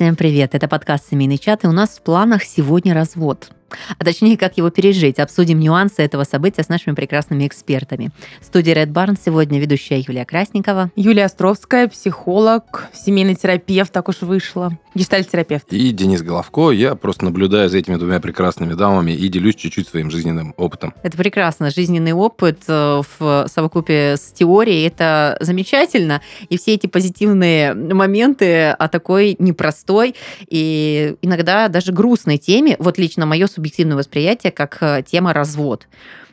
Всем привет! Это подкаст «Семейный чат», и у нас в планах сегодня развод а точнее, как его пережить. Обсудим нюансы этого события с нашими прекрасными экспертами. В студии Red Barn сегодня ведущая Юлия Красникова. Юлия Островская, психолог, семейный терапевт, так уж вышло, гештальтерапевт. И Денис Головко. Я просто наблюдаю за этими двумя прекрасными дамами и делюсь чуть-чуть своим жизненным опытом. Это прекрасно. Жизненный опыт э, в совокупе с теорией – это замечательно. И все эти позитивные моменты о такой непростой и иногда даже грустной теме, вот лично мое субъективное восприятие как э, тема развод.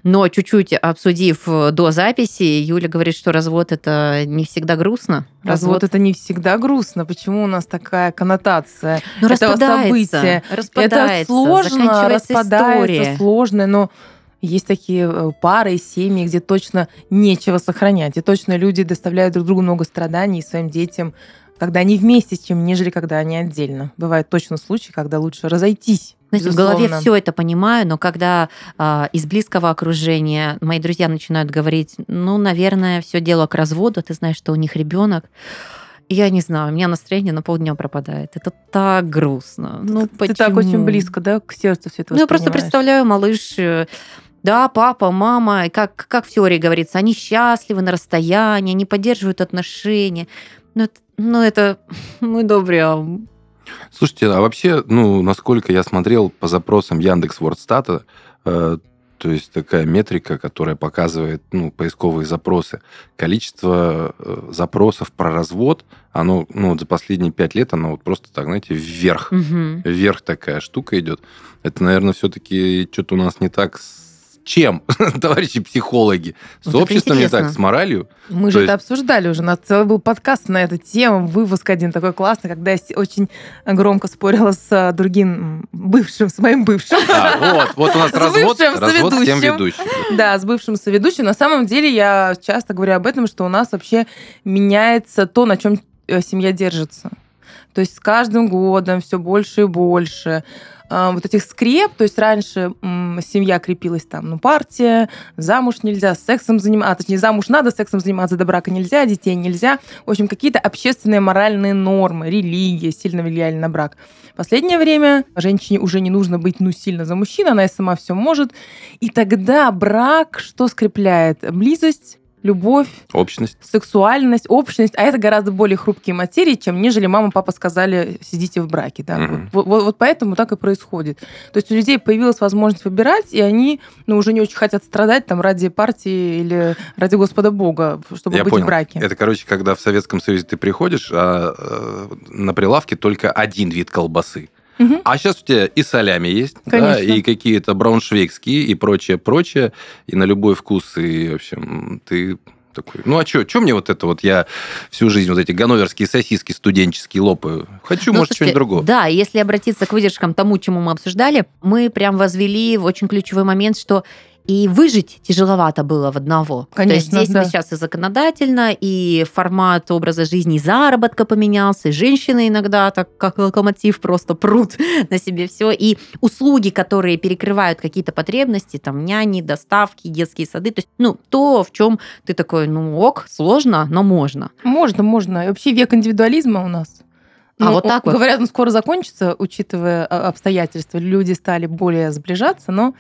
Но чуть-чуть обсудив э, до записи, Юля говорит, что развод это не всегда грустно. Развод, развод это не всегда грустно. Почему у нас такая коннотация ну, этого события? Распадается, это сложно, распадается, история. сложно, но есть такие э, пары и семьи, где точно нечего сохранять. И точно люди доставляют друг другу много страданий своим детям, когда они вместе, чем нежели когда они отдельно. Бывают точно случаи, когда лучше разойтись. Знаете, в голове все это понимаю, но когда э, из близкого окружения мои друзья начинают говорить, ну, наверное, все дело к разводу, ты знаешь, что у них ребенок. Я не знаю, у меня настроение на полдня пропадает. Это так грустно. Ну, ты, ты так очень близко, да, к сердцу все это Ну, я просто представляю, малыш э, да, папа, мама, как, как в теории говорится, они счастливы на расстоянии, они поддерживают отношения. Ну, это, ну, это мы добрые. Слушайте, а вообще, ну, насколько я смотрел по запросам Яндекс Вордстата, э, то есть такая метрика, которая показывает ну, поисковые запросы. Количество э, запросов про развод, оно ну, за последние пять лет, оно вот просто так, знаете, вверх. Угу. Вверх такая штука идет. Это, наверное, все-таки что-то у нас не так с чем, товарищи психологи? С вот обществом не так, с моралью? Мы же это обсуждали уже. У нас целый был подкаст на эту тему, выпуск один такой классный, когда я очень громко спорила с а, другим бывшим, с моим бывшим. А, вот, вот у нас развод, развод с тем ведущим. Да, с бывшим соведущим. На самом деле я часто говорю об этом, что у нас вообще меняется то, на чем э, семья держится. То есть с каждым годом все больше и больше вот этих скреп, то есть раньше семья крепилась там, ну, партия, замуж нельзя, сексом заниматься, а, точнее, замуж надо, сексом заниматься до брака нельзя, детей нельзя. В общем, какие-то общественные моральные нормы, религия сильно влияли на брак. В последнее время женщине уже не нужно быть, ну, сильно за мужчину, она и сама все может. И тогда брак что скрепляет? Близость, любовь, общность, сексуальность, общность, а это гораздо более хрупкие материи, чем нежели мама, папа сказали, сидите в браке. Да? Mm-hmm. Вот, вот, вот поэтому так и происходит. То есть у людей появилась возможность выбирать, и они ну, уже не очень хотят страдать там ради партии или ради Господа Бога, чтобы Я быть понял. в браке. Это, короче, когда в Советском Союзе ты приходишь, а э, на прилавке только один вид колбасы. Угу. А сейчас у тебя и солями есть, да, и какие-то брауншвейгские и прочее, прочее, и на любой вкус, и, в общем, ты такой, ну а что, что мне вот это вот, я всю жизнь вот эти ганноверские сосиски студенческие лопаю. Хочу, ну, может, что-нибудь другое. Да, если обратиться к выдержкам тому, чему мы обсуждали, мы прям возвели в очень ключевой момент, что и выжить тяжеловато было в одного. Конечно, То есть здесь да. сейчас и законодательно, и формат образа жизни и заработка поменялся, и женщины иногда так как локомотив просто прут на себе все, и услуги, которые перекрывают какие-то потребности, там няни, доставки, детские сады, то есть, ну, то, в чем ты такой, ну, ок, сложно, но можно. Можно, можно. И вообще век индивидуализма у нас. А ну, вот так вот. Говорят, он скоро закончится, учитывая а, обстоятельства. Люди стали более сближаться, но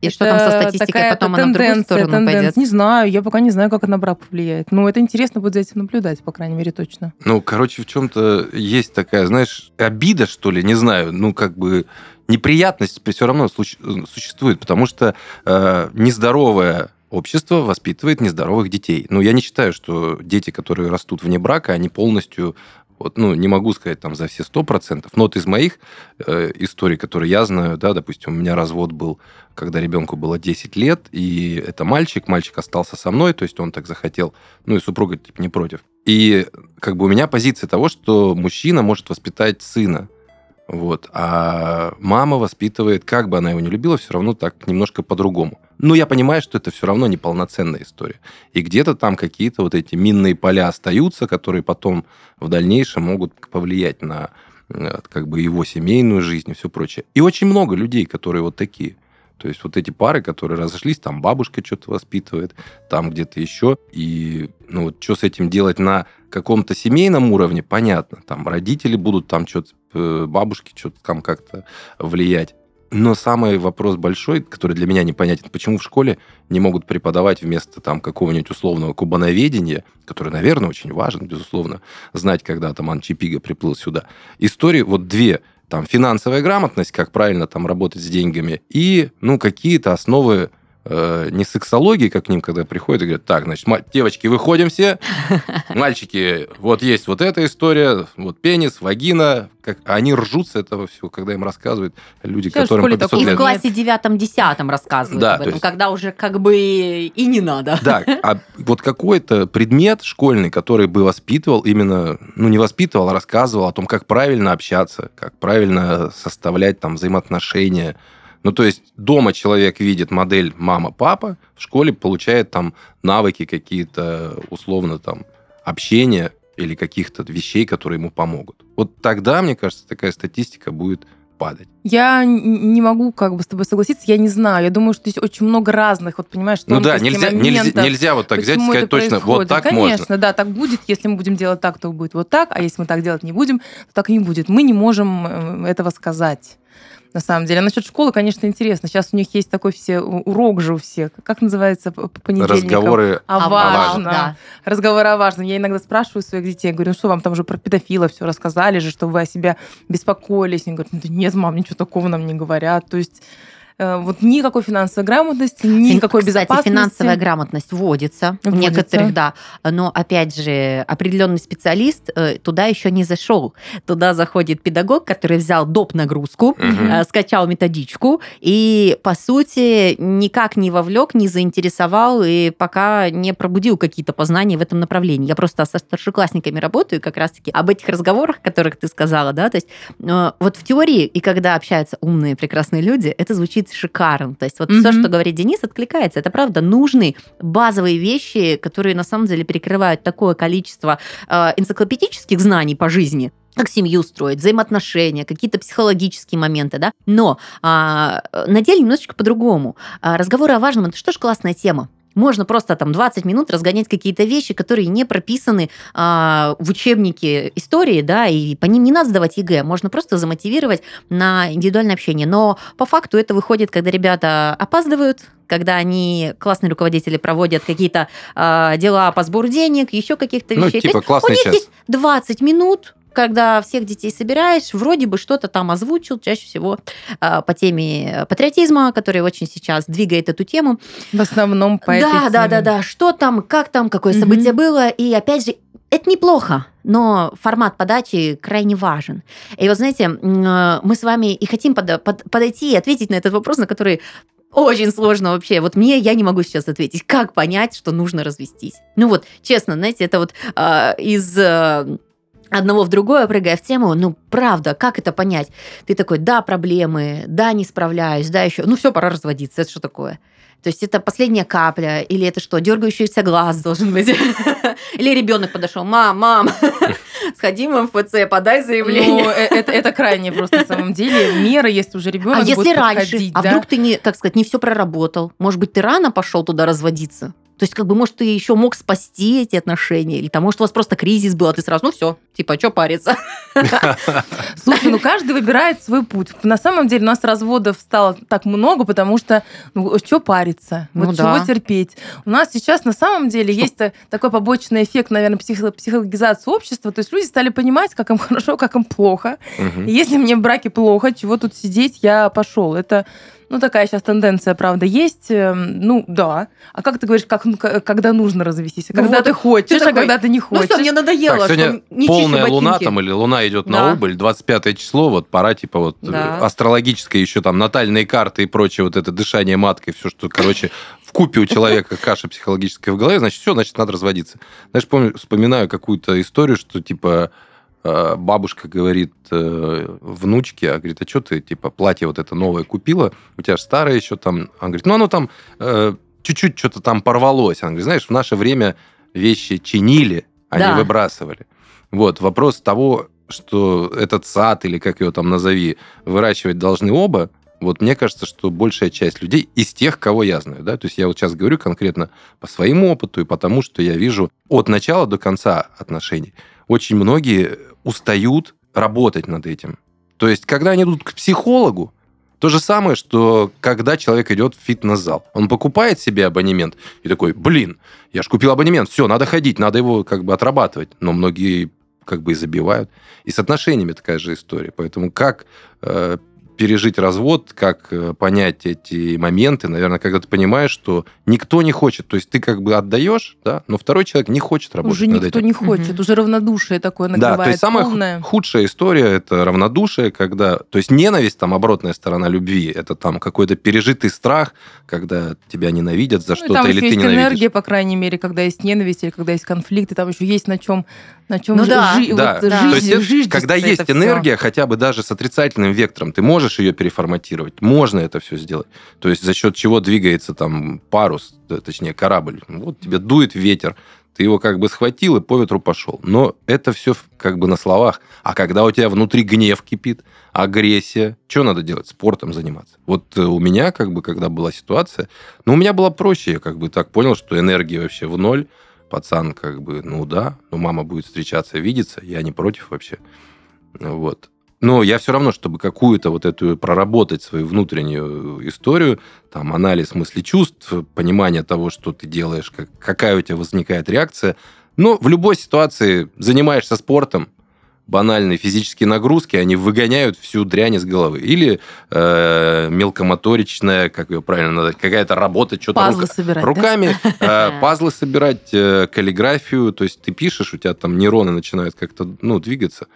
и это что там со статистикой потом она в другую сторону тенденция. пойдет? Не знаю, я пока не знаю, как она брак повлияет. Но это интересно будет за этим наблюдать, по крайней мере, точно. Ну, короче, в чем-то есть такая, знаешь, обида, что ли, не знаю, ну, как бы неприятность все равно существует, потому что э, нездоровая общество воспитывает нездоровых детей. Ну, я не считаю, что дети, которые растут вне брака, они полностью вот, ну, не могу сказать там за все сто процентов, но вот из моих э, историй, которые я знаю, да, допустим, у меня развод был, когда ребенку было 10 лет, и это мальчик, мальчик остался со мной, то есть он так захотел, ну и супруга типа не против. И как бы у меня позиция того, что мужчина может воспитать сына, вот. А мама воспитывает, как бы она его не любила, все равно так немножко по-другому. Но я понимаю, что это все равно неполноценная история. И где-то там какие-то вот эти минные поля остаются, которые потом в дальнейшем могут повлиять на э, как бы его семейную жизнь и все прочее. И очень много людей, которые вот такие. То есть вот эти пары, которые разошлись, там бабушка что-то воспитывает, там где-то еще. И ну вот что с этим делать на каком-то семейном уровне, понятно. Там родители будут там что-то э, бабушки что-то там как-то влиять. Но самый вопрос большой, который для меня непонятен, почему в школе не могут преподавать вместо там какого-нибудь условного кубановедения, который, наверное, очень важен, безусловно, знать, когда там Анчипига приплыл сюда. Истории, вот две, там, финансовая грамотность, как правильно там работать с деньгами, и, ну, какие-то основы э, не сексологии, как к ним, когда приходят и говорят, так, значит, девочки, выходим все, мальчики, вот есть вот эта история, вот пенис, вагина, как они ржут с этого всего, когда им рассказывают люди, Сейчас в которым по 500 такого И в лет. классе девятом-десятом рассказывают Да, об то этом, есть- когда уже как бы и не надо. Да, а вот какой-то предмет школьный, который бы воспитывал именно, ну, не воспитывал, а рассказывал о том, как правильно общаться, как правильно составлять там взаимоотношения. Ну, то есть дома человек видит модель мама-папа, в школе получает там навыки какие-то, условно, там, общения или каких-то вещей, которые ему помогут. Вот тогда, мне кажется, такая статистика будет падать. Я не могу как бы с тобой согласиться, я не знаю. Я думаю, что здесь очень много разных, вот понимаешь, Ну да, нельзя, нельзя, нельзя вот так взять и сказать точно, вот так Конечно, можно. да, так будет. Если мы будем делать так, то будет вот так, а если мы так делать не будем, то так и не будет. Мы не можем э, этого сказать. На самом деле. А насчет школы, конечно, интересно. Сейчас у них есть такой все урок же у всех. Как называется по по понедельникам? Разговоры А А важно. да. Разговоры о важном. Я иногда спрашиваю своих детей, говорю, ну что вам там уже про педофила все рассказали же, что вы о себя беспокоились. Они говорят, «Ну да нет, мам, ничего такого нам не говорят. То есть вот никакой финансовой грамотности, никакой Кстати, безопасности. финансовая грамотность вводится, в Вводится. некоторых, да. Но, опять же, определенный специалист э, туда еще не зашел. Туда заходит педагог, который взял доп. нагрузку, э, скачал методичку и, по сути, никак не вовлек, не заинтересовал и пока не пробудил какие-то познания в этом направлении. Я просто со старшеклассниками работаю как раз-таки об этих разговорах, о которых ты сказала, да, то есть э, вот в теории и когда общаются умные, прекрасные люди, это звучит шикарно. То есть вот все, Мгм. что говорит Денис, откликается. Это правда нужны базовые вещи, которые на самом деле перекрывают такое количество э, энциклопедических знаний по жизни, как семью строить, взаимоотношения, какие-то психологические моменты, да. Но а, на деле немножечко по-другому. А, разговоры о важном это что ж классная тема. Можно просто там 20 минут разгонять какие-то вещи, которые не прописаны а, в учебнике истории, да, и по ним не надо сдавать ЕГЭ. Можно просто замотивировать на индивидуальное общение. Но по факту это выходит, когда ребята опаздывают, когда они, классные руководители, проводят какие-то а, дела по сбору денег, еще каких-то Ну, вещей. То типа есть классный у них час. есть 20 минут, когда всех детей собираешь, вроде бы что-то там озвучил, чаще всего а, по теме патриотизма, который очень сейчас двигает эту тему. В основном по этой да, да, теме. да, да. Что там, как там, какое Мгм. событие было. И опять же, это неплохо, но формат подачи крайне важен. И вот знаете, э, мы с вами и хотим подойти и ответить на этот вопрос, на который очень сложно вообще. Вот мне я не могу сейчас ответить, как понять, что нужно развестись. Ну вот, честно, знаете, это вот а, из а, одного в другое, прыгая в тему, ну, правда, как это понять? Ты такой, да, проблемы, да, не справляюсь, да, еще, ну, все, пора разводиться, это что такое? То есть это последняя капля, или это что, дергающийся глаз должен быть? Или ребенок подошел, мам, мам, сходи в МФЦ, подай Ну, заявление. э, это, это крайне просто на самом деле. Мера, если уже ребенок А если раньше? А да? вдруг ты не, как сказать, не все проработал? Может быть, ты рано пошел туда разводиться? То есть, как бы, может, ты еще мог спасти эти отношения? Или там, может, у вас просто кризис был, а ты сразу, ну все, типа, что париться? Слушай, ну каждый выбирает свой путь. На самом деле у нас разводов стало так много, потому что, ну, что париться? Ну Вот да. чего терпеть? У нас сейчас на самом деле есть та- такой побочный эффект, наверное, психо- психологизации общества. То есть люди стали понимать, как им хорошо, как им плохо. И если мне в браке плохо, чего тут сидеть, я пошел. Это, ну, такая сейчас тенденция, правда, есть. Эм, Ну, да. А как ты говоришь, как, ну, когда нужно развестись? А Ну Когда вот, ты хочешь, ты а такой, когда ты не Ну хочешь? все, мне надоело, Так, сегодня что не полная луна там или луна идет Да. на убыль, 25 число, вот пора типа вот Да. э, астрологическое еще там натальные карты и прочее вот это дышание маткой, все, что, короче, в купе у человека каша психологическая в голове, значит, все, значит, надо разводиться. Знаешь, помню, вспоминаю какую-то историю, что типа бабушка говорит э, внучке, а говорит, а что ты, типа, платье вот это новое купила, у тебя же старое еще там. Она говорит, ну, оно там э, чуть-чуть что-то там порвалось. Она говорит, знаешь, в наше время вещи чинили, а Да. не выбрасывали. Вот, вопрос того, что этот сад, или как его там назови, выращивать должны оба, вот мне кажется, что большая часть людей из тех, кого я знаю, да, то есть я вот сейчас говорю конкретно по своему опыту и потому, что я вижу от начала до конца отношений. Очень многие устают работать над этим. То есть, когда они идут к психологу, то же самое, что когда человек идет в фитнес-зал. Он покупает себе абонемент и такой, блин, я же купил абонемент, все, надо ходить, надо его как бы отрабатывать. Но многие как бы и забивают. И с отношениями такая же история. Поэтому как э, пережить развод, как э, понять эти моменты, наверное, когда ты понимаешь, что никто не хочет. То есть ты как бы отдаешь, да, но второй человек не хочет работать Уже над никто этим. не хочет, Мгм. уже равнодушие такое Да, накрывает то есть самая полное. худшая история это равнодушие, когда, то есть ненависть там оборотная сторона любви, это там какой-то пережитый страх, когда тебя ненавидят за Ну, что-то там или еще ты есть ненавидишь. энергия, по крайней мере, когда есть ненависть или когда есть конфликт, и там еще есть на чем, на чем Ну да. Да, вот то да. жизнь, есть жизнь когда есть энергия, хотя бы даже с отрицательным вектором, ты можешь ее переформатировать, можно это все сделать. То есть за счет чего двигается там парус, точнее корабль. Вот тебе дует ветер, ты его как бы схватил и по ветру пошел. Но это все как бы на словах. А когда у тебя внутри гнев кипит, агрессия, что надо делать? Спортом заниматься. Вот э, у меня как бы, когда была ситуация, ну, у меня было проще, я как бы так понял, что энергии вообще в ноль, пацан как бы, ну да, ну мама будет встречаться, видеться, я не против вообще. Вот. Но я все равно, чтобы какую-то вот эту проработать свою внутреннюю историю, там анализ мыслей чувств, понимание того, что ты делаешь, как, какая у тебя возникает реакция. Но в любой ситуации занимаешься спортом, банальные физические нагрузки, они выгоняют всю дрянь из головы. Или э, мелкомоторичная, как ее правильно назвать, какая-то работа, что-то Пазлы рука- собирать. да? руками, э, пазлы собирать, э, каллиграфию, то есть ты пишешь, у тебя там нейроны начинают как-то, ну, двигаться.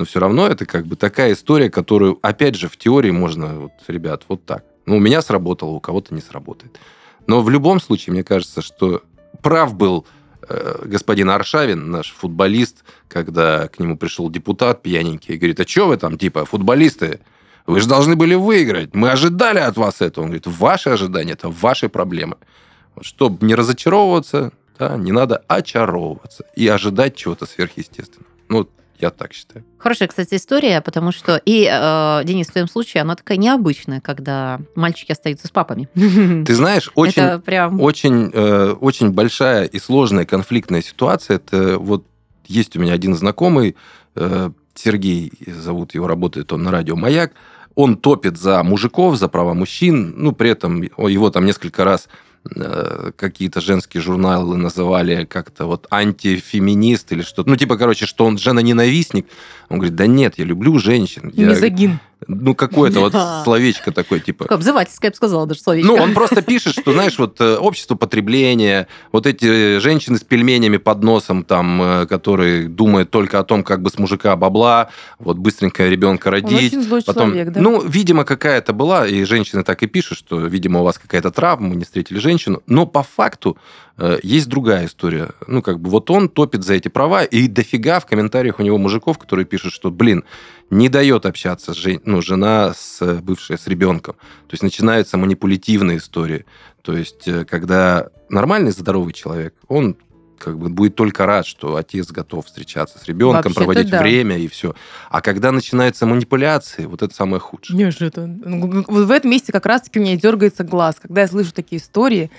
Но все равно это как бы такая история, которую, опять же, в теории можно, вот, ребят, вот так. Ну, у меня сработало, у кого-то не сработает. Но в любом случае, мне кажется, что прав был э, господин Аршавин, наш футболист, когда к нему пришел депутат пьяненький и говорит, а что вы там, типа, футболисты, вы же должны были выиграть, мы ожидали от вас этого. Он говорит, ваши ожидания, это ваши проблемы. Вот, чтобы не разочаровываться, да, не надо очаровываться и ожидать чего-то сверхъестественного. Ну, я так считаю. Хорошая, кстати, история, потому что и, э, Денис, в твоем случае, она такая необычная, когда мальчики остаются с папами. Ты знаешь, очень, Это прям... очень, э, очень большая и сложная конфликтная ситуация. Это вот есть у меня один знакомый, э, Сергей зовут его, работает он на радио «Маяк». Он топит за мужиков, за права мужчин. Ну, при этом его там несколько раз какие-то женские журналы называли как-то вот антифеминист или что-то. Ну, типа, короче, что он женоненавистник. Он говорит, да нет, я люблю женщин. Я-. ну, какое-то вот словечко такое, типа... Обзывательское, я бы сказала, даже словечко. Ну, он просто пишет, что, знаешь, вот э, общество потребления, вот эти женщины с пельменями под носом, там, э, которые думают только о том, как бы с мужика бабла, вот быстренько ребенка Он родить. очень злой Потом, человек, да? ну, видимо, какая-то была, и женщины так и пишут, что, видимо, у вас какая-то травма, мы не встретили женщину. Но по факту э, есть другая история. Ну, как бы вот он топит за эти права, и дофига в комментариях у него мужиков, которые пишут, что, блин, не дает общаться с жен- ну, жена с бывшая с ребенком. То есть начинаются манипулятивные истории. То есть э, когда нормальный, здоровый человек, он как бы будет только рад, что отец готов встречаться с ребенком, проводить да. время и все. А когда начинаются манипуляции, вот это самое худшее. Неожиданно. Ну, Вот в этом месте как раз-таки у меня дергается глаз, когда я слышу такие истории,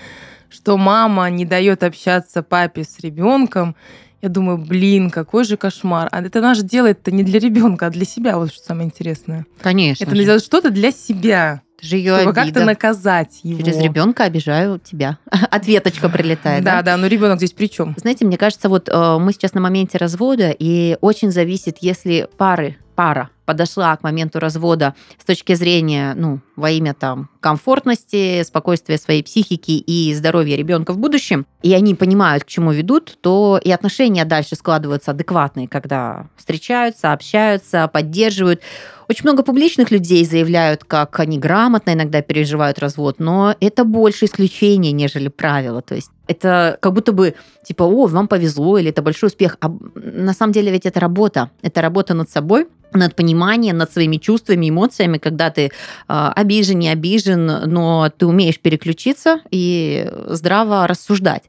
что мама не дает общаться папе с ребенком. Я думаю, блин, какой же кошмар. А это она же делает-то не для ребенка, а для себя. Вот что самое интересное. Конечно. это делает что-то для себя, Это же ее чтобы как-то наказать его. Через ребенка обижаю тебя. Ответочка прилетает. Да, да, но ребенок здесь при чем? Знаете, мне кажется, вот э, мы сейчас на моменте развода, и очень зависит, если пары, пара подошла к моменту развода с точки зрения, ну, во имя там комфортности, спокойствия своей психики и здоровья ребенка в будущем, и они понимают, к чему ведут, то и отношения дальше складываются адекватные, когда встречаются, общаются, поддерживают. Очень много публичных людей заявляют, как они грамотно иногда переживают развод, но это больше исключение, нежели правило. То есть это как будто бы типа, о, вам повезло, или это большой успех. А на самом деле ведь это работа. Это работа над собой, над пониманием, над своими чувствами, эмоциями, когда ты э, обижен, не обижен, но ты умеешь переключиться и здраво рассуждать.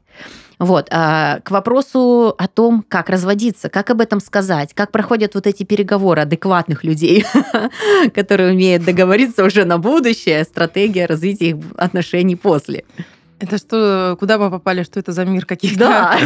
Вот. А к вопросу о том, как разводиться, как об этом сказать, как проходят вот эти переговоры адекватных людей, которые умеют договориться уже на будущее, стратегия развития их отношений после. Это что, куда мы попали, что это за мир каких-то Да.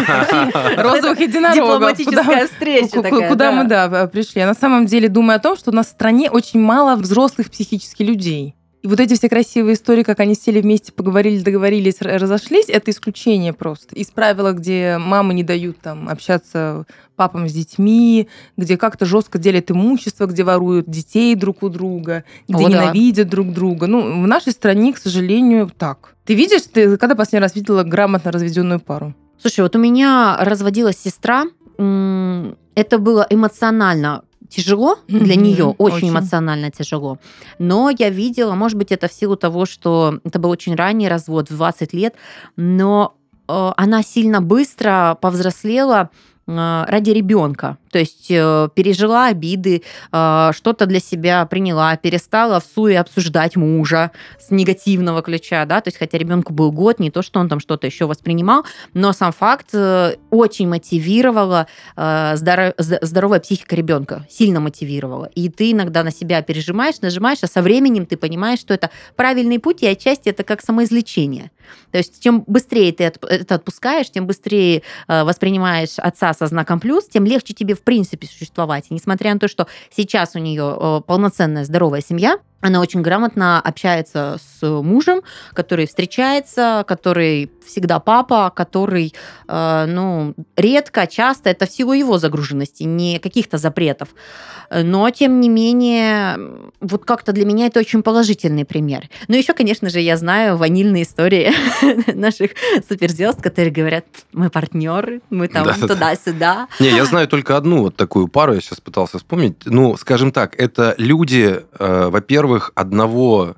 розовых единорогов? Дипломатическая Куда- встреча такая, Куда да. мы, да, пришли. Я на самом деле думаю о том, что у нас в стране очень мало взрослых психически людей. И вот эти все красивые истории, как они сели вместе, поговорили, договорились, разошлись, это исключение просто. Из правила, где мамы не дают там общаться папам с детьми, где как-то жестко делят имущество, где воруют детей друг у друга, где О, да. ненавидят друг друга. Ну, в нашей стране, к сожалению, так. Ты видишь, ты когда последний раз видела грамотно разведенную пару? Слушай, вот у меня разводилась сестра. Это было эмоционально тяжело для Мгм, нее, очень, очень. эмоционально тяжело. Но я видела, может быть, это в силу того, что это был очень ранний развод, в 20 лет, но э, она сильно быстро повзрослела э, ради ребенка. То есть э, пережила обиды, э, что-то для себя приняла, перестала в суе обсуждать мужа с негативного ключа, да, то есть хотя ребенку был год, не то, что он там что-то еще воспринимал, но сам факт э, очень мотивировала э, здоро- зд- здоровая психика ребенка, сильно мотивировала. И ты иногда на себя пережимаешь, нажимаешь, а со временем ты понимаешь, что это правильный путь, и отчасти это как самоизлечение. То есть чем быстрее ты это отпускаешь, тем быстрее воспринимаешь отца со знаком плюс, тем легче тебе в принципе существовать. И несмотря на то, что сейчас у нее э, полноценная здоровая семья, она очень грамотно общается с мужем, который встречается, который всегда папа, который, э, ну, редко, часто, это в силу его загруженности, не каких-то запретов. Но, тем не менее, вот как-то для меня это очень положительный пример. Ну, еще, конечно же, я знаю ванильные истории наших суперзвезд, которые говорят, мы партнеры, мы там туда-сюда. Не, я знаю только одну вот такую пару, я сейчас пытался вспомнить. Ну, скажем так, это люди, э, во-первых, одного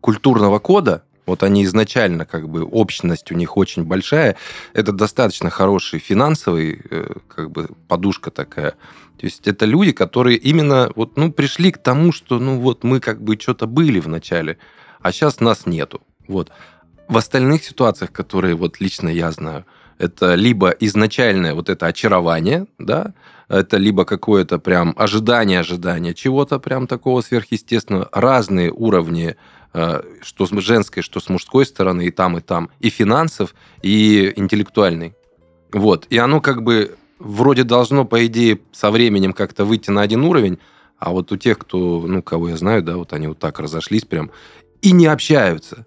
культурного кода, вот они изначально, как бы, общность у них очень большая. Это достаточно хороший финансовый, э, как бы, подушка такая. То есть это люди, которые именно вот, ну, пришли к тому, что, ну, вот мы как бы что-то были в начале, а сейчас нас нету. Вот. В остальных ситуациях, которые вот лично я знаю, это либо изначальное вот это очарование, да, это либо какое-то прям ожидание, ожидание чего-то прям такого сверхъестественного, разные уровни, э, что с женской, что с мужской стороны, и там, и там, и финансов, и интеллектуальный. Вот. И оно как бы вроде должно, по идее, со временем как-то выйти на один уровень, а вот у тех, кто, ну, кого я знаю, да, вот они вот так разошлись прям и не общаются.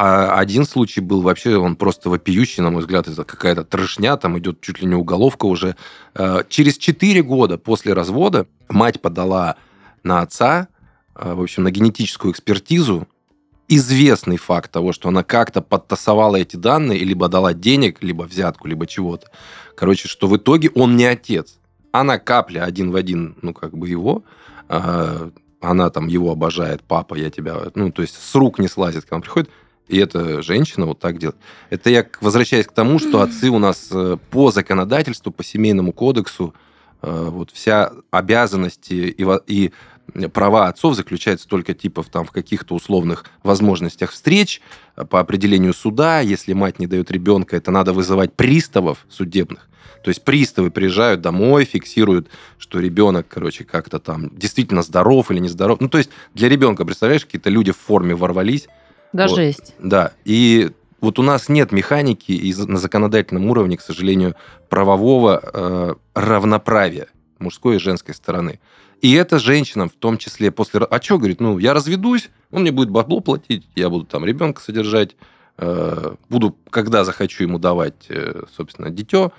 А один случай был вообще, он просто вопиющий, на мой взгляд, это какая-то трешня, там идет чуть ли не уголовка уже. Э, Через 4 года после развода мать подала на отца, э, в общем, на генетическую экспертизу, известный факт того, что она как-то подтасовала эти данные, либо дала денег, либо взятку, либо чего-то. Короче, что в итоге он не отец. Она капля один в один, ну, как бы его. А, Она там его обожает, папа, я тебя... Ну, то есть с рук не слазит, когда он приходит. И эта женщина вот так делает. Это я возвращаюсь к тому, что отцы у нас э, по законодательству, по семейному кодексу, э, вот вся обязанности и, и права отцов заключаются только типа в, там, в каких-то условных возможностях встреч э, по определению суда. Если мать не дает ребенка, это надо вызывать приставов судебных. То есть приставы приезжают домой, фиксируют, что ребенок, короче, как-то там действительно здоров или нездоров. Ну, то есть для ребенка, представляешь, какие-то люди в форме ворвались, Да, Вот. жесть. да, и вот у нас нет механики и на законодательном уровне, к сожалению, правового э, равноправия мужской и женской стороны. И это женщинам в том числе после... А что, говорит, ну, я разведусь, он мне будет бабло платить, я буду там ребенка содержать, э, буду, когда захочу ему давать, э, собственно, дитё,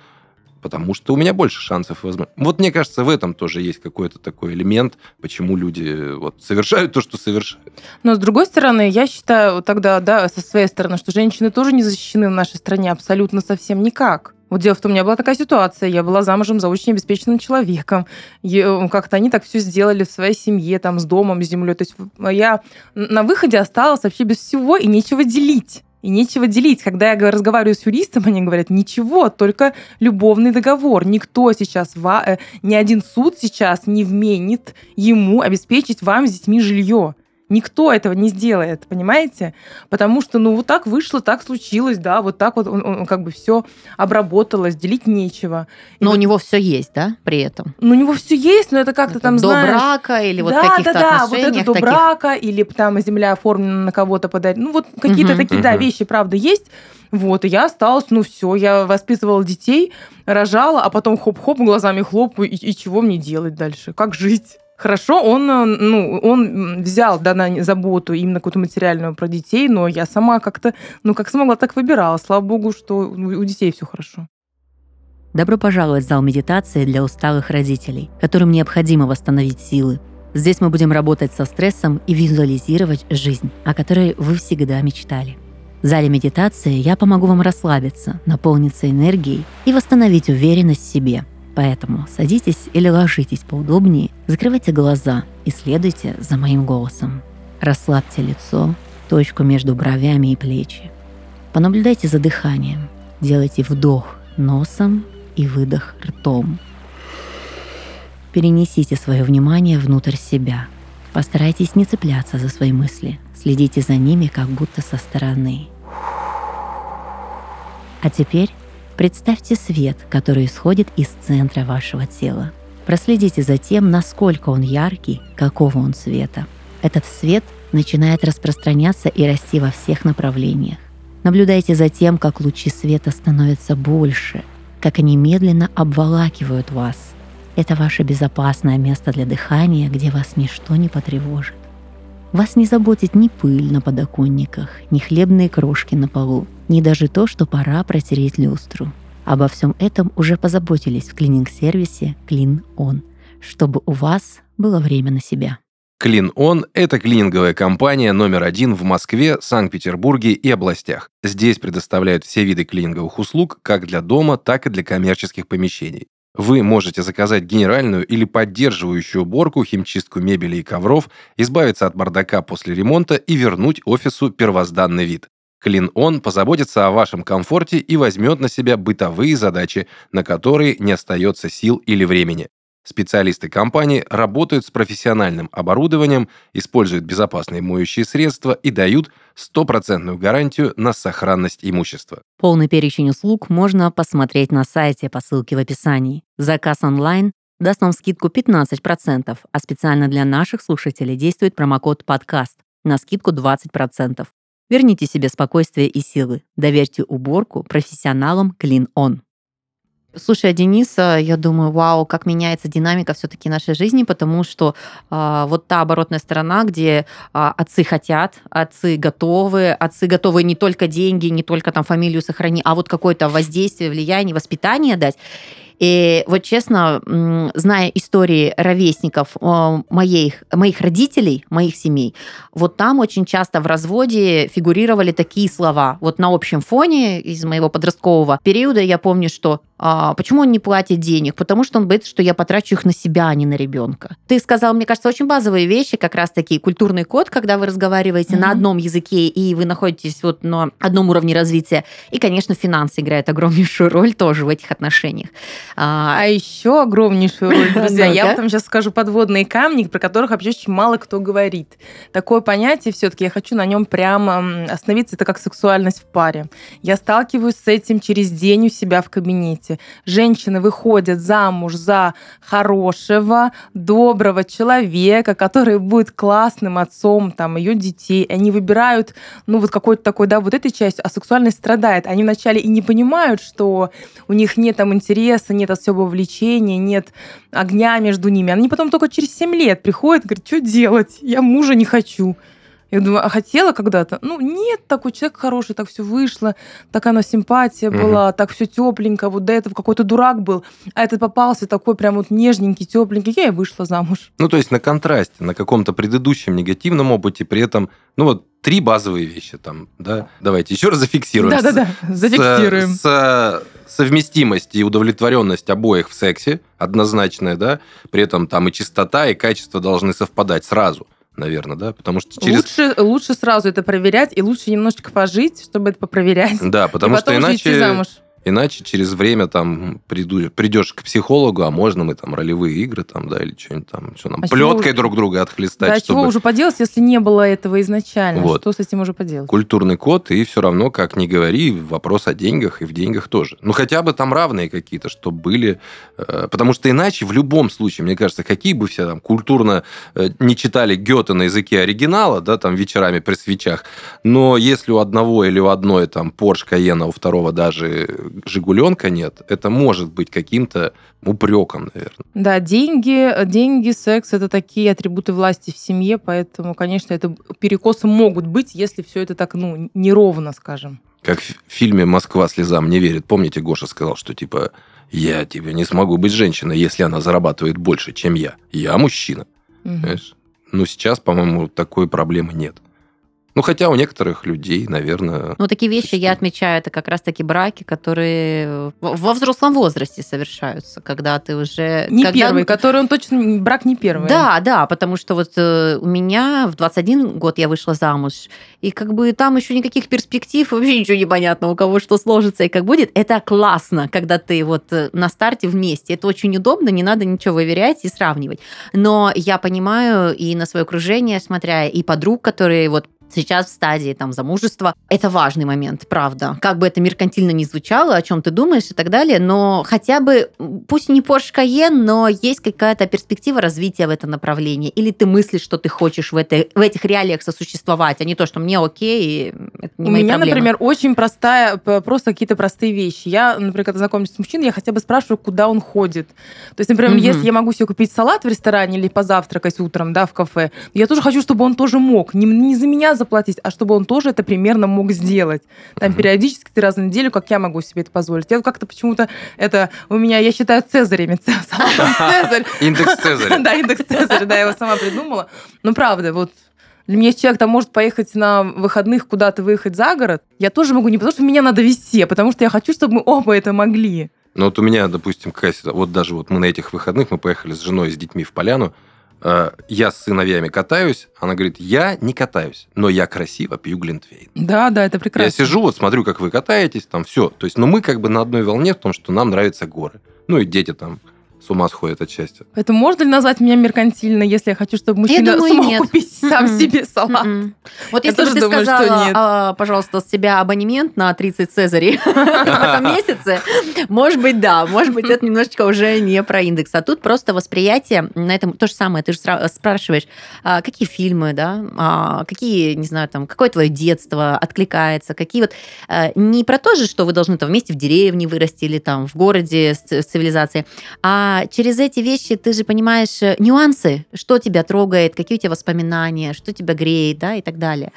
потому что у меня больше шансов. Возможно. Вот мне кажется, в этом тоже есть какой-то такой элемент, почему люди э, вот, совершают то, что совершают. Но с другой стороны, я считаю тогда, да, со своей стороны, что женщины тоже не защищены в нашей стране абсолютно совсем никак. Вот дело в том, у меня была такая ситуация, я была замужем за очень обеспеченным человеком. И, э, как-то они так все сделали в своей семье, там, с домом, с землей. То есть я на выходе осталась вообще без всего и нечего делить. И нечего делить. Когда я разговариваю с юристом, они говорят, ничего, только любовный договор. Никто сейчас, э, ни один суд сейчас не вменит ему обеспечить вам с детьми жилье. Никто этого не сделает, понимаете? Потому что, ну, вот так вышло, так случилось, да, вот так вот он, он как бы все обработалось, делить нечего. И но вот, у него все есть, да, при этом? Ну, у него все есть, но это как-то там, до знаешь... брака или вот да, каких-то да, да, отношениях вот это до таких. брака, или там земля оформлена на кого-то подарить. Ну, вот какие-то Мгм. такие, да, Мгм. вещи, правда, есть. Вот, и я осталась, ну все, я воспитывала детей, рожала, а потом хоп-хоп, глазами хлопаю, и, и чего мне делать дальше? Как жить? Хорошо, он, э, ну, он взял да, на заботу именно какую-то материальную про детей, но я сама как-то, ну, как смогла, так выбирала. Слава богу, что у детей все хорошо. Добро пожаловать в зал медитации для усталых родителей, которым необходимо восстановить силы. Здесь мы будем работать со стрессом и визуализировать жизнь, о которой вы всегда мечтали. В зале медитации я помогу вам расслабиться, наполниться энергией и восстановить уверенность в себе. Поэтому садитесь или ложитесь поудобнее, закрывайте глаза и следуйте за моим голосом. Расслабьте лицо, точку между бровями и плечи. Понаблюдайте за дыханием. Делайте вдох носом и выдох ртом. Перенесите свое внимание внутрь себя. Постарайтесь не цепляться за свои мысли. Следите за ними как будто со стороны. А теперь представьте свет, который исходит из центра вашего тела. Проследите за тем, насколько он яркий, какого он цвета. Этот свет начинает распространяться и расти во всех направлениях. Наблюдайте за тем, как лучи света становятся больше, как они медленно обволакивают вас. Это ваше безопасное место для дыхания, где вас ничто не потревожит. Вас не заботит ни пыль на подоконниках, ни хлебные крошки на полу, ни даже то, что пора протереть люстру. Обо всем этом уже позаботились в клининг-сервисе Clean On, чтобы у вас было время на себя. Clean On – это клининговая компания номер один в Москве, Санкт-Петербурге и областях. Здесь предоставляют все виды клининговых услуг как для дома, так и для коммерческих помещений. Вы можете заказать генеральную или поддерживающую уборку, химчистку мебели и ковров, избавиться от бардака после ремонта и вернуть офису первозданный вид. Clean On позаботится о вашем комфорте и возьмет на себя бытовые задачи, на которые не остается сил или времени. Специалисты компании работают с профессиональным оборудованием, используют безопасные моющие средства и дают стопроцентную гарантию на сохранность имущества. Полный перечень услуг можно посмотреть на сайте по ссылке в описании. Заказ онлайн даст вам скидку 15%, а специально для наших слушателей действует промокод «Подкаст» на скидку 20%. Верните себе спокойствие и силы. Доверьте уборку профессионалам Clean On. Слушай, Дениса, я думаю, вау, как меняется динамика все-таки нашей жизни, потому что а, вот та оборотная сторона, где а, отцы хотят, отцы готовы, отцы готовы не только деньги, не только там фамилию сохранить, а вот какое-то воздействие, влияние, воспитание дать. И вот честно, зная истории ровесников э, моих, моих родителей, моих семей, вот там очень часто в разводе фигурировали такие слова. Вот на общем фоне из моего подросткового периода я помню, что а, почему он не платит денег? Потому что он боится, что я потрачу их на себя, а не на ребенка. Ты сказал, мне кажется, очень базовые вещи, как раз таки культурный код, когда вы разговариваете Мгм. на одном языке и вы находитесь вот на одном уровне развития. И, конечно, финансы играют огромнейшую роль тоже в этих отношениях. А, А еще огромнейшую роль, друзья. Я вам сейчас скажу подводные камни, про которых вообще очень мало кто говорит. Такое понятие все-таки, я хочу на нем прямо остановиться, это как сексуальность в паре. Я сталкиваюсь с этим через день у себя в кабинете. Женщины выходят замуж за хорошего, доброго человека, который будет классным отцом там ее детей. Они выбирают, ну вот какой-то такой, да, вот этой частью, а сексуальность страдает. Они вначале и не понимают, что у них нет там интереса, нет особого влечения, нет огня между ними. Они потом только через 7 лет приходят и говорят, что делать? Я мужа не хочу. Я думаю, а хотела когда-то? Ну, нет, такой человек хороший, так все вышло, так она симпатия была, так все тепленько, вот до этого какой-то дурак был, а этот попался такой прям вот нежненький, тепленький, я и вышла замуж. Ну, то есть на контрасте, на каком-то предыдущем негативном опыте, при этом, ну вот, три базовые вещи там, да. Давайте еще раз зафиксируем. Да-да-да, зафиксируем. С- с- совместимость и удовлетворенность обоих в сексе однозначная, да. При этом там и чистота, и качество должны совпадать сразу, наверное, да. Потому что через... Лучше, лучше сразу это проверять, и лучше немножечко пожить, чтобы это попроверять. Да, потому и что иначе, замуж. Иначе через время там приду, придешь к психологу, а можно мы там ролевые игры там, да, или что-нибудь там, что нам, А плеткой чего- друг друга отхлестать, Да, чтобы чего уже поделать, если не было этого изначально? Вот. Что с этим уже поделать? культурный код, и все равно, как ни говори, вопрос о деньгах, и в деньгах тоже. Ну, хотя бы там равные какие-то, чтобы были. э, Потому что иначе в любом случае, мне кажется, какие бы все там культурно э, не читали Гёте на языке оригинала, да, там вечерами при свечах, но если у одного или у одной там Porsche Cayenne, а у второго даже Жигуленка нет, это может быть каким-то упреком, наверное. Да, деньги, деньги, секс это такие атрибуты власти в семье, поэтому, конечно, это перекосы могут быть, если все это так, ну, неровно, скажем. Как в фильме «Москва слезам не верит». Помните, Гоша сказал, что типа я типа не смогу быть женщиной, если она зарабатывает больше, чем я. Я мужчина. Мгм. Понимаешь? Ну, сейчас, по-моему, такой проблемы нет. Ну, хотя у некоторых людей, наверное... Ну, такие вещи я Существует. отмечаю, это как раз-таки браки, которые во во взрослом возрасте совершаются, когда ты уже... Не когда- первый, который он точно брак не первый. Да, да, потому что вот э, у меня в 21 год я вышла замуж, и как бы там еще никаких перспектив, вообще ничего не понятно, у кого что сложится и как будет. Это классно, когда ты вот э, на старте вместе. Это очень удобно, не надо ничего выверять и сравнивать. Но я понимаю и на свое окружение, смотря, и подруг, которые вот сейчас в стадии там замужества. Это важный момент, правда. Как бы это меркантильно не звучало, о чем ты думаешь и так далее, но хотя бы, пусть не Porsche Cayenne, но есть какая-то перспектива развития в это направлении. Или ты мыслишь, что ты хочешь в, этой, в этих реалиях сосуществовать, а не то, что мне окей, и это не У мои меня, проблемы. например, очень простая, просто какие-то простые вещи. Я, например, когда знакомлюсь с мужчиной, я хотя бы спрашиваю, куда он ходит. То есть, например, Мгм. если я могу себе купить салат в ресторане или позавтракать утром, да, в кафе, я тоже хочу, чтобы он тоже мог. Не, не за меня заплатить, а чтобы он тоже это примерно мог сделать. Там периодически три раза в неделю, как я могу себе это позволить. Я как-то почему-то это у меня, я считаю, цезарями. Цезарь. Индекс Цезаря. Да, индекс Цезаря, да, я его сама придумала. Ну, правда, вот для меня, если человек там может поехать на выходных куда-то выехать за город, я тоже могу не потому, что меня надо везти, а потому что я хочу, чтобы мы оба это могли. Ну, вот у меня, допустим, какая ситуация. Вот даже вот мы на этих выходных, мы поехали с женой и с детьми в поляну. Э, Я с сыновьями катаюсь. Она говорит, я не катаюсь, но я красиво пью глинтвейн. Да, да, это прекрасно. Я сижу, вот смотрю, как вы катаетесь, там все. То есть, ну, мы как бы на одной волне в том, что нам нравятся горы. Ну, и дети там с ума сходят от счастья. Поэтому можно ли назвать меня меркантильно, если я хочу, чтобы мужчина думаю, смог нет. купить сам Мгм. себе салат? Мгм. Вот Я если бы тоже ты думаю, что сказала, нет. а, пожалуйста, с себя абонемент на 30 Цезарей в этом месяце, может быть, да, может быть, это немножечко уже не про индекс, а тут просто восприятие на этом то же самое. Ты же спрашиваешь, а, какие фильмы, да, а, какие, не знаю, там, какое твое детство откликается, какие вот а, не про то же, что вы должны там вместе в деревне вырасти или там в городе с с цивилизацией, а через эти вещи ты же понимаешь э, нюансы, что тебя трогает, какие у тебя воспоминания, что тебя греет, да, и так далее.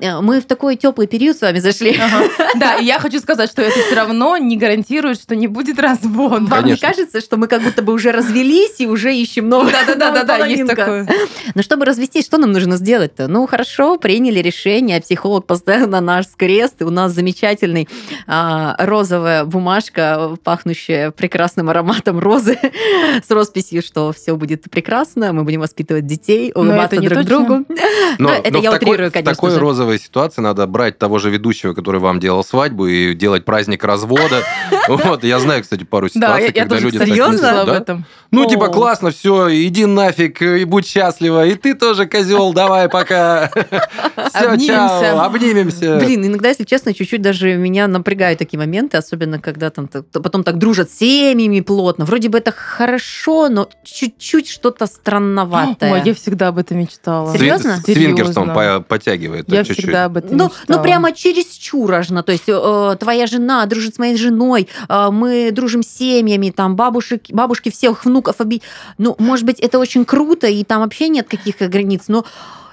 Э, Мы в такой теплый период с вами зашли. Ага. Да, и я хочу сказать, что это все равно не гарантирует, что не будет развода. Вам не кажется, что мы как будто бы уже развелись и уже ищем новую Да-да-да, есть такое. Но чтобы развестись, что нам нужно сделать-то? Ну, хорошо, приняли решение, психолог поставил на наш крест, и у нас замечательный а, розовая бумажка, пахнущая прекрасным ароматом розы, с росписью, что все будет прекрасно, мы будем воспитывать детей, Но улыбаться друг точно. другу. Ну, это в я такой, утрирую, в конечно такой же. розовой ситуации надо брать того же ведущего, который вам делал свадьбу, и делать праздник развода. Вот, я знаю, кстати, пару ситуаций, когда люди Серьезно? об этом. Ну, типа, классно, все, иди нафиг, и будь счастлива, и ты тоже, козел, давай, пока. Все, Обнимемся. чао, обнимемся. Блин, иногда, если честно, чуть-чуть даже меня напрягают такие моменты, особенно когда там потом так дружат с семьями плотно. Вроде бы это хорошо, но чуть-чуть что-то странноватое. Ой, я всегда об этом мечтала. Серьезно? Свингерством по- подтягивает Я чуть-чуть. всегда об этом Ну, мечтала. ну, прямо чересчур аж, ну, то есть э, твоя жена дружит с моей женой, э, мы дружим с семьями, там бабушек, бабушки всех внуков оби... Ну, может быть, это очень круто, и там вообще нет каких границ, но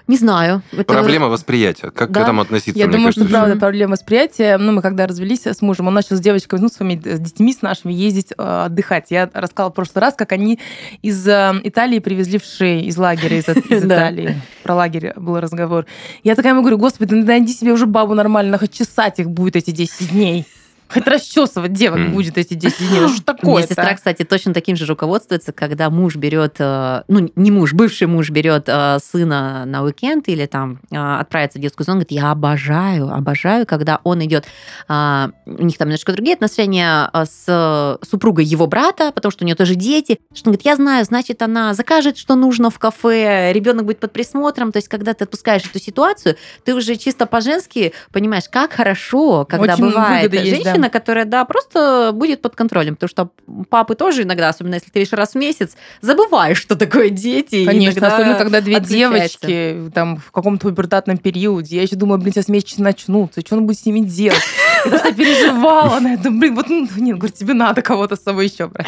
не знаю. Это- Проблема восприятия. Как Да. к этому относиться, Я мне думаю, что кажется, правда Мгм. проблема восприятия. Ну, мы когда развелись с мужем, он начал с девочкой, ну, с своими с детьми, с нашими ездить э, отдыхать. Я рассказала в прошлый раз, как они из э, Италии привезли в шеи, из лагеря из, из. Италии. Про лагерь был разговор. Я такая ему говорю, господи, ну найди себе уже бабу нормально, хоть чесать их будет эти 10 дней. Хоть расчесывать девок Мгм. будет эти 10 дней. Ну что У меня сестра, такое-то? кстати, точно таким же руководствуется, когда муж берет, э, ну, не муж, бывший муж берет э, сына на уикенд или там э, отправится в детскую зону, говорит, я обожаю, обожаю, когда он идет, а, у них там немножко другие отношения а, с супругой его брата, потому что у нее тоже дети, что он говорит, я знаю, значит, она закажет, что нужно в кафе, ребенок будет под присмотром, то есть, когда ты отпускаешь эту ситуацию, ты уже чисто по-женски понимаешь, как хорошо, когда Очень бывает выгода есть, да. Женщина, которая, да, просто будет под контролем. Потому что папы тоже иногда, особенно если ты видишь раз в месяц, забываешь, что такое дети. Конечно, особенно когда две девочки там в каком-то пубертатном периоде. Я еще думаю, блин, сейчас месячные начнутся, что он будет с ними делать? Я просто переживала на это. Блин, вот, ну, нет, говорю, тебе надо кого-то с собой еще брать.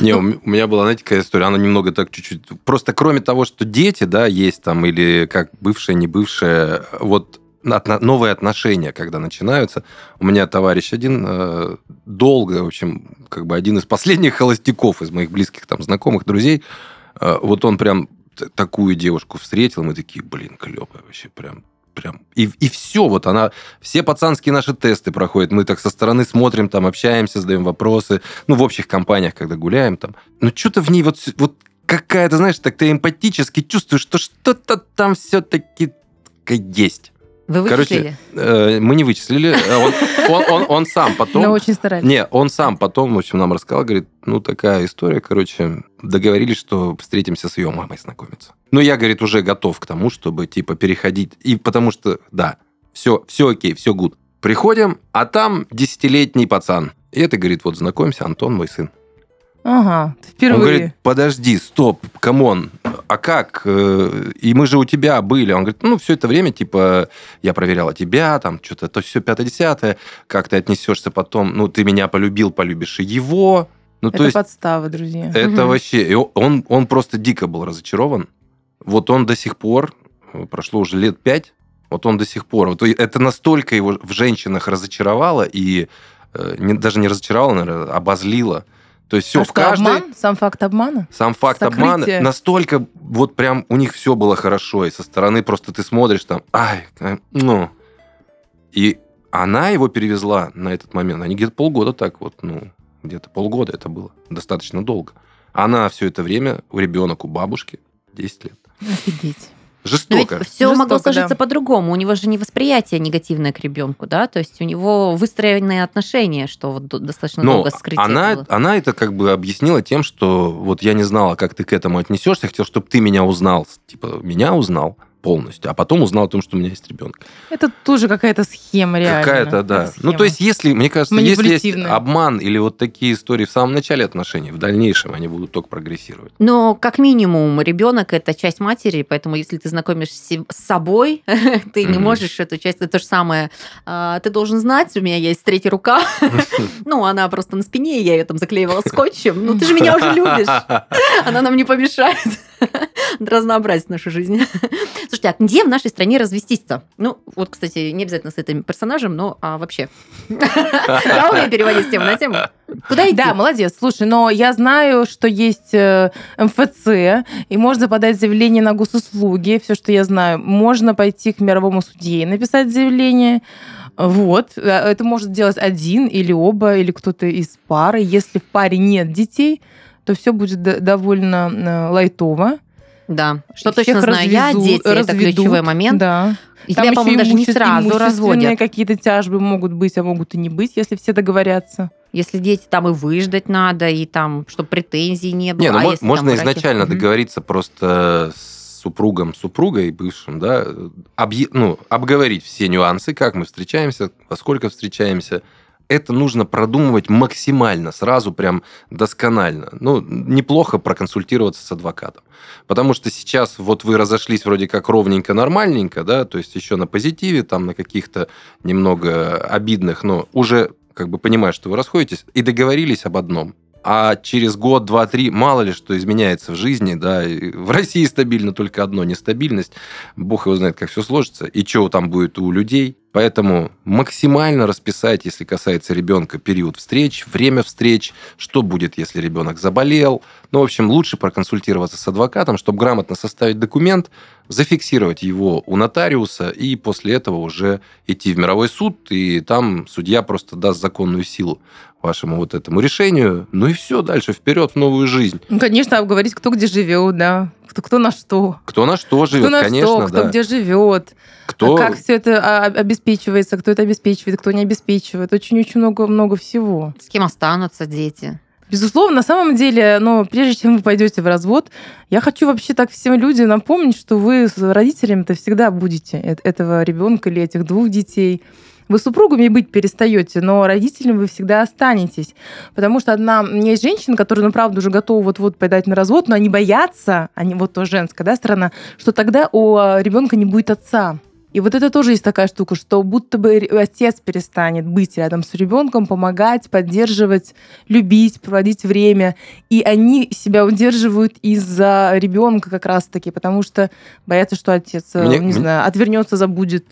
Не, у м- у меня была, знаете, какая история, она немного так чуть-чуть... Просто кроме того, что дети, да, есть там, или как бывшая, не бывшая, вот новые отношения, когда начинаются. У меня товарищ один э, долго, в общем, как бы один из последних холостяков из моих близких там знакомых, друзей, э, вот он прям такую девушку встретил, мы такие, блин, клевая вообще, прям прям. И, и все, вот она, все пацанские наши тесты проходят, мы так со стороны смотрим, там общаемся, задаем вопросы, ну, в общих компаниях, когда гуляем там. Но что-то в ней вот, вот какая-то, знаешь, так ты эмпатически чувствуешь, что что-то там все-таки есть. Вы Короче, вычислили? Э, мы не вычислили. Э, Он, он, он, он сам потом... Но очень старались. Не, он сам потом, в общем, нам рассказал, говорит, ну, такая история, короче, договорились, что встретимся с ее мамой знакомиться. Ну, я, говорит, уже готов к тому, чтобы, типа, переходить. И потому что, да, все, все окей, все good. Приходим, а там десятилетний пацан. И это, говорит, вот, знакомься, Антон, мой сын. Ага, Он впервые. говорит, подожди, стоп, come on, а как? Э, И мы же у тебя были. Он говорит, ну, все это время, типа, я проверяла тебя, там, что-то, то все пятое-десятое, как ты отнесешься потом, ну, ты меня полюбил, полюбишь и его. Ну, Это то есть, подстава, друзья. это Мгм. вообще... и Он, он просто дико был разочарован. Вот он до сих пор, э, прошло уже лет пять, вот он до сих пор, вот это настолько его в женщинах разочаровало и э, не- даже не разочаровало, наверное, обозлило. То есть все, А в каждой... обман? Сам факт обмана? Сам факт Сокрытие. обмана настолько вот прям у них все было хорошо, и со стороны просто ты смотришь там, ай, э, ну. И она его перевезла на этот момент. Они где-то полгода так вот, ну, где-то полгода это было. Достаточно долго. Она все это время, у ребенок у бабушки, 10 лет. Офигеть. Но Жестоко. ведь все могло Жестоко, сложиться да. по-другому. У него же не восприятие негативное к ребенку, да, то есть у него выстроенные отношения, что вот до- достаточно Но долго скрытие она, было. она это как бы объяснила тем, что вот я не знала, как ты к этому отнесешься, я хотел, чтобы ты меня узнал, типа, меня узнал полностью, а потом узнал о том, что у меня есть ребенок. Это тоже какая-то схема реально. Какая-то, да. Схема. Ну, то есть, если, мне кажется, если есть обман или вот такие истории в самом начале отношений, в дальнейшем они будут только прогрессировать. Но как минимум ребенок это часть матери, поэтому если ты знакомишься с собой, ты не можешь эту часть. Это то же самое. а, Ты должен знать, у меня есть третья рука. Ну, она просто на спине, я ее там заклеивала скотчем. Ну, ты же меня уже любишь. Она нам не помешает разнообразить нашу жизнь. Слушайте, а где в нашей стране развестись-то? Ну, вот, кстати, не обязательно с этим персонажем, но а вообще. Я умею переводить с темы на тему. Куда идти? Да, молодец. Слушай, но я знаю, что есть э, МФЦ, и можно подать заявление на госуслуги, все, что я знаю. Можно пойти к мировому судье и написать заявление. Вот. Э, Это может делать один или оба, или кто-то из пары. Если в паре нет детей, то все будет довольно э, лайтово. Да, что Всех точно знаю я, развезут- дети, это разведут. ключевой момент. Да. И Там тебя, по-моему, даже не сразу разводят. какие-то тяжбы могут быть, а могут и не быть, если все договорятся. Если дети там и выждать надо, и там, чтобы претензий не было. Не, ну А можно браки? изначально Мгм. договориться просто с супругом, супругой бывшим, да, объ- ну, обговорить все нюансы, как мы встречаемся, во сколько встречаемся. Это нужно продумывать максимально, сразу прям досконально. Ну, неплохо проконсультироваться с адвокатом. Потому что сейчас вот вы разошлись вроде как ровненько, нормальненько, да, то есть еще на позитиве, там на каких-то немного обидных, но уже как бы понимаешь, что вы расходитесь, и договорились об одном. А через год, два, три, мало ли что изменяется в жизни, да, в России стабильно только одно, нестабильность, бог его знает, как все сложится, и что там будет у людей, Поэтому максимально расписать, если касается ребенка, период встреч, время встреч, что будет, если ребенок заболел. Ну, в общем, лучше проконсультироваться с адвокатом, чтобы грамотно составить документ, зафиксировать его у нотариуса и после этого уже идти в мировой суд, и там судья просто даст законную силу вашему вот этому решению. Ну и все, дальше вперед в новую жизнь. Ну, конечно, обговорить, кто где живет, да. Кто, кто на что. Кто на что живет, кто на конечно, что, кто да. где живет. Кто... А как все это а, обеспечивается, кто это обеспечивает, кто не обеспечивает. Очень-очень много-много всего. С кем останутся дети? Безусловно, на самом деле, но прежде чем вы пойдете в развод, я хочу вообще так всем людям напомнить, что вы с родителями-то всегда будете этого ребенка или этих двух детей. Вы супругами быть перестаете, но родителям вы всегда останетесь. Потому что одна... У меня есть женщина, которая, ну, правда, уже готова вот-вот подать на развод, но они боятся, они вот то женская да, сторона, что тогда у а, ребенка не будет отца. И вот это тоже есть такая штука, что будто бы отец перестанет быть рядом с ребенком, помогать, поддерживать, любить, проводить время. И они себя удерживают из-за ребенка как раз-таки, потому что боятся, что отец, э, Мне- не знаю, отвернется, забудет.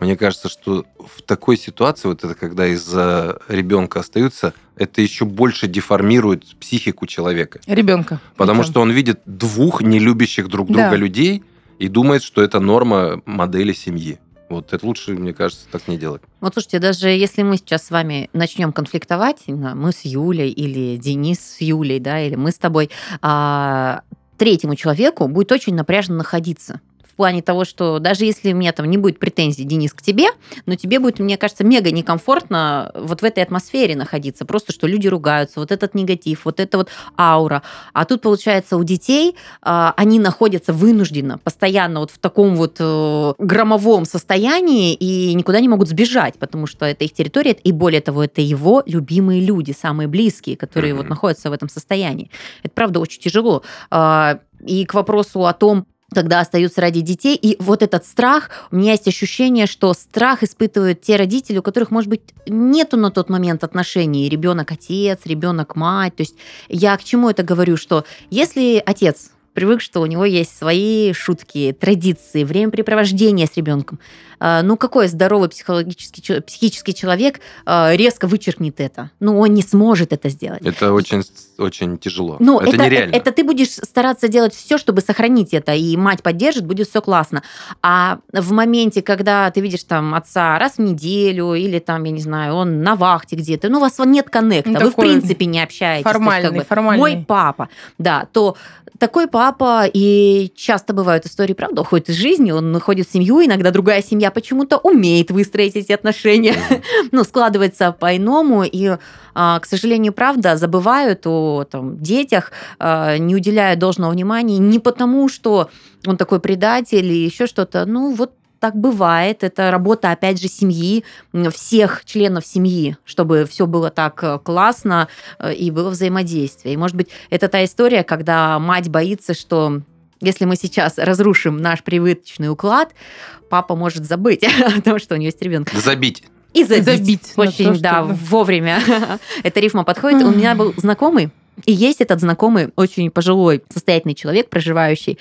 Мне кажется, что в такой ситуации, вот это когда из-за ребенка остаются, это еще больше деформирует психику человека. Ребенка. Потому что он видит двух нелюбящих друг друга Да. людей и думает, что это норма модели семьи. Вот это лучше, мне кажется, так не делать. Вот слушайте, даже если мы сейчас с вами начнем конфликтовать, мы с Юлей или Денис с Юлей, да, или мы с тобой, а, третьему человеку будет очень напряжно находиться. В плане того, что даже если у меня там не будет претензий, Денис, к тебе, но тебе будет, мне кажется, мега некомфортно вот в этой атмосфере находиться. Просто, что люди ругаются, вот этот негатив, вот это вот аура. А тут, получается, у детей а, они находятся вынужденно, постоянно вот в таком вот э, громовом состоянии и никуда не могут сбежать, потому что это их территория, и более того, это его любимые люди, самые близкие, которые Мгм. вот находятся в этом состоянии. Это, правда, очень тяжело. А, И к вопросу о том, когда остаются ради детей. И вот этот страх, у меня есть ощущение, что страх испытывают те родители, у которых, может быть, нету на тот момент отношений. Ребенок отец, ребенок мать. То есть я к чему это говорю, что если отец привык, что у него есть свои шутки, традиции, времяпрепровождение с ребенком. А, Ну, какой здоровый психологический, психический человек а, резко вычеркнет это? Ну, он не сможет это сделать. Это очень, очень тяжело. Ну, это, это, нереально. это ты будешь стараться делать все, чтобы сохранить это, и мать поддержит, будет все классно. А в моменте, когда ты видишь там отца раз в неделю, или там, я не знаю, он на вахте где-то, ну, у вас нет коннекта, Ну, вы в принципе не общаетесь. то есть, как формальный, бы, формальный. Мой папа, да, то такой папа, и часто бывают истории, правда, уходит из жизни, он находит семью, иногда другая семья почему-то умеет выстроить эти отношения, ну, складывается по-иному, и, а, к сожалению, правда, забывают о там, детях, а, не уделяют должного внимания, не потому, что он такой предатель или еще что-то, ну, вот так бывает. Это работа, опять же, семьи, всех членов семьи, чтобы все было так э, классно э, и было взаимодействие. И, может быть, это та история, когда мать боится, что если мы сейчас разрушим наш привычный уклад, папа может забыть о том, что у него есть ребенок. Забить. И забить. Забить Очень, то, да, что- вовремя. Эта рифма подходит. У меня был знакомый, и есть этот знакомый, очень пожилой, состоятельный человек, проживающий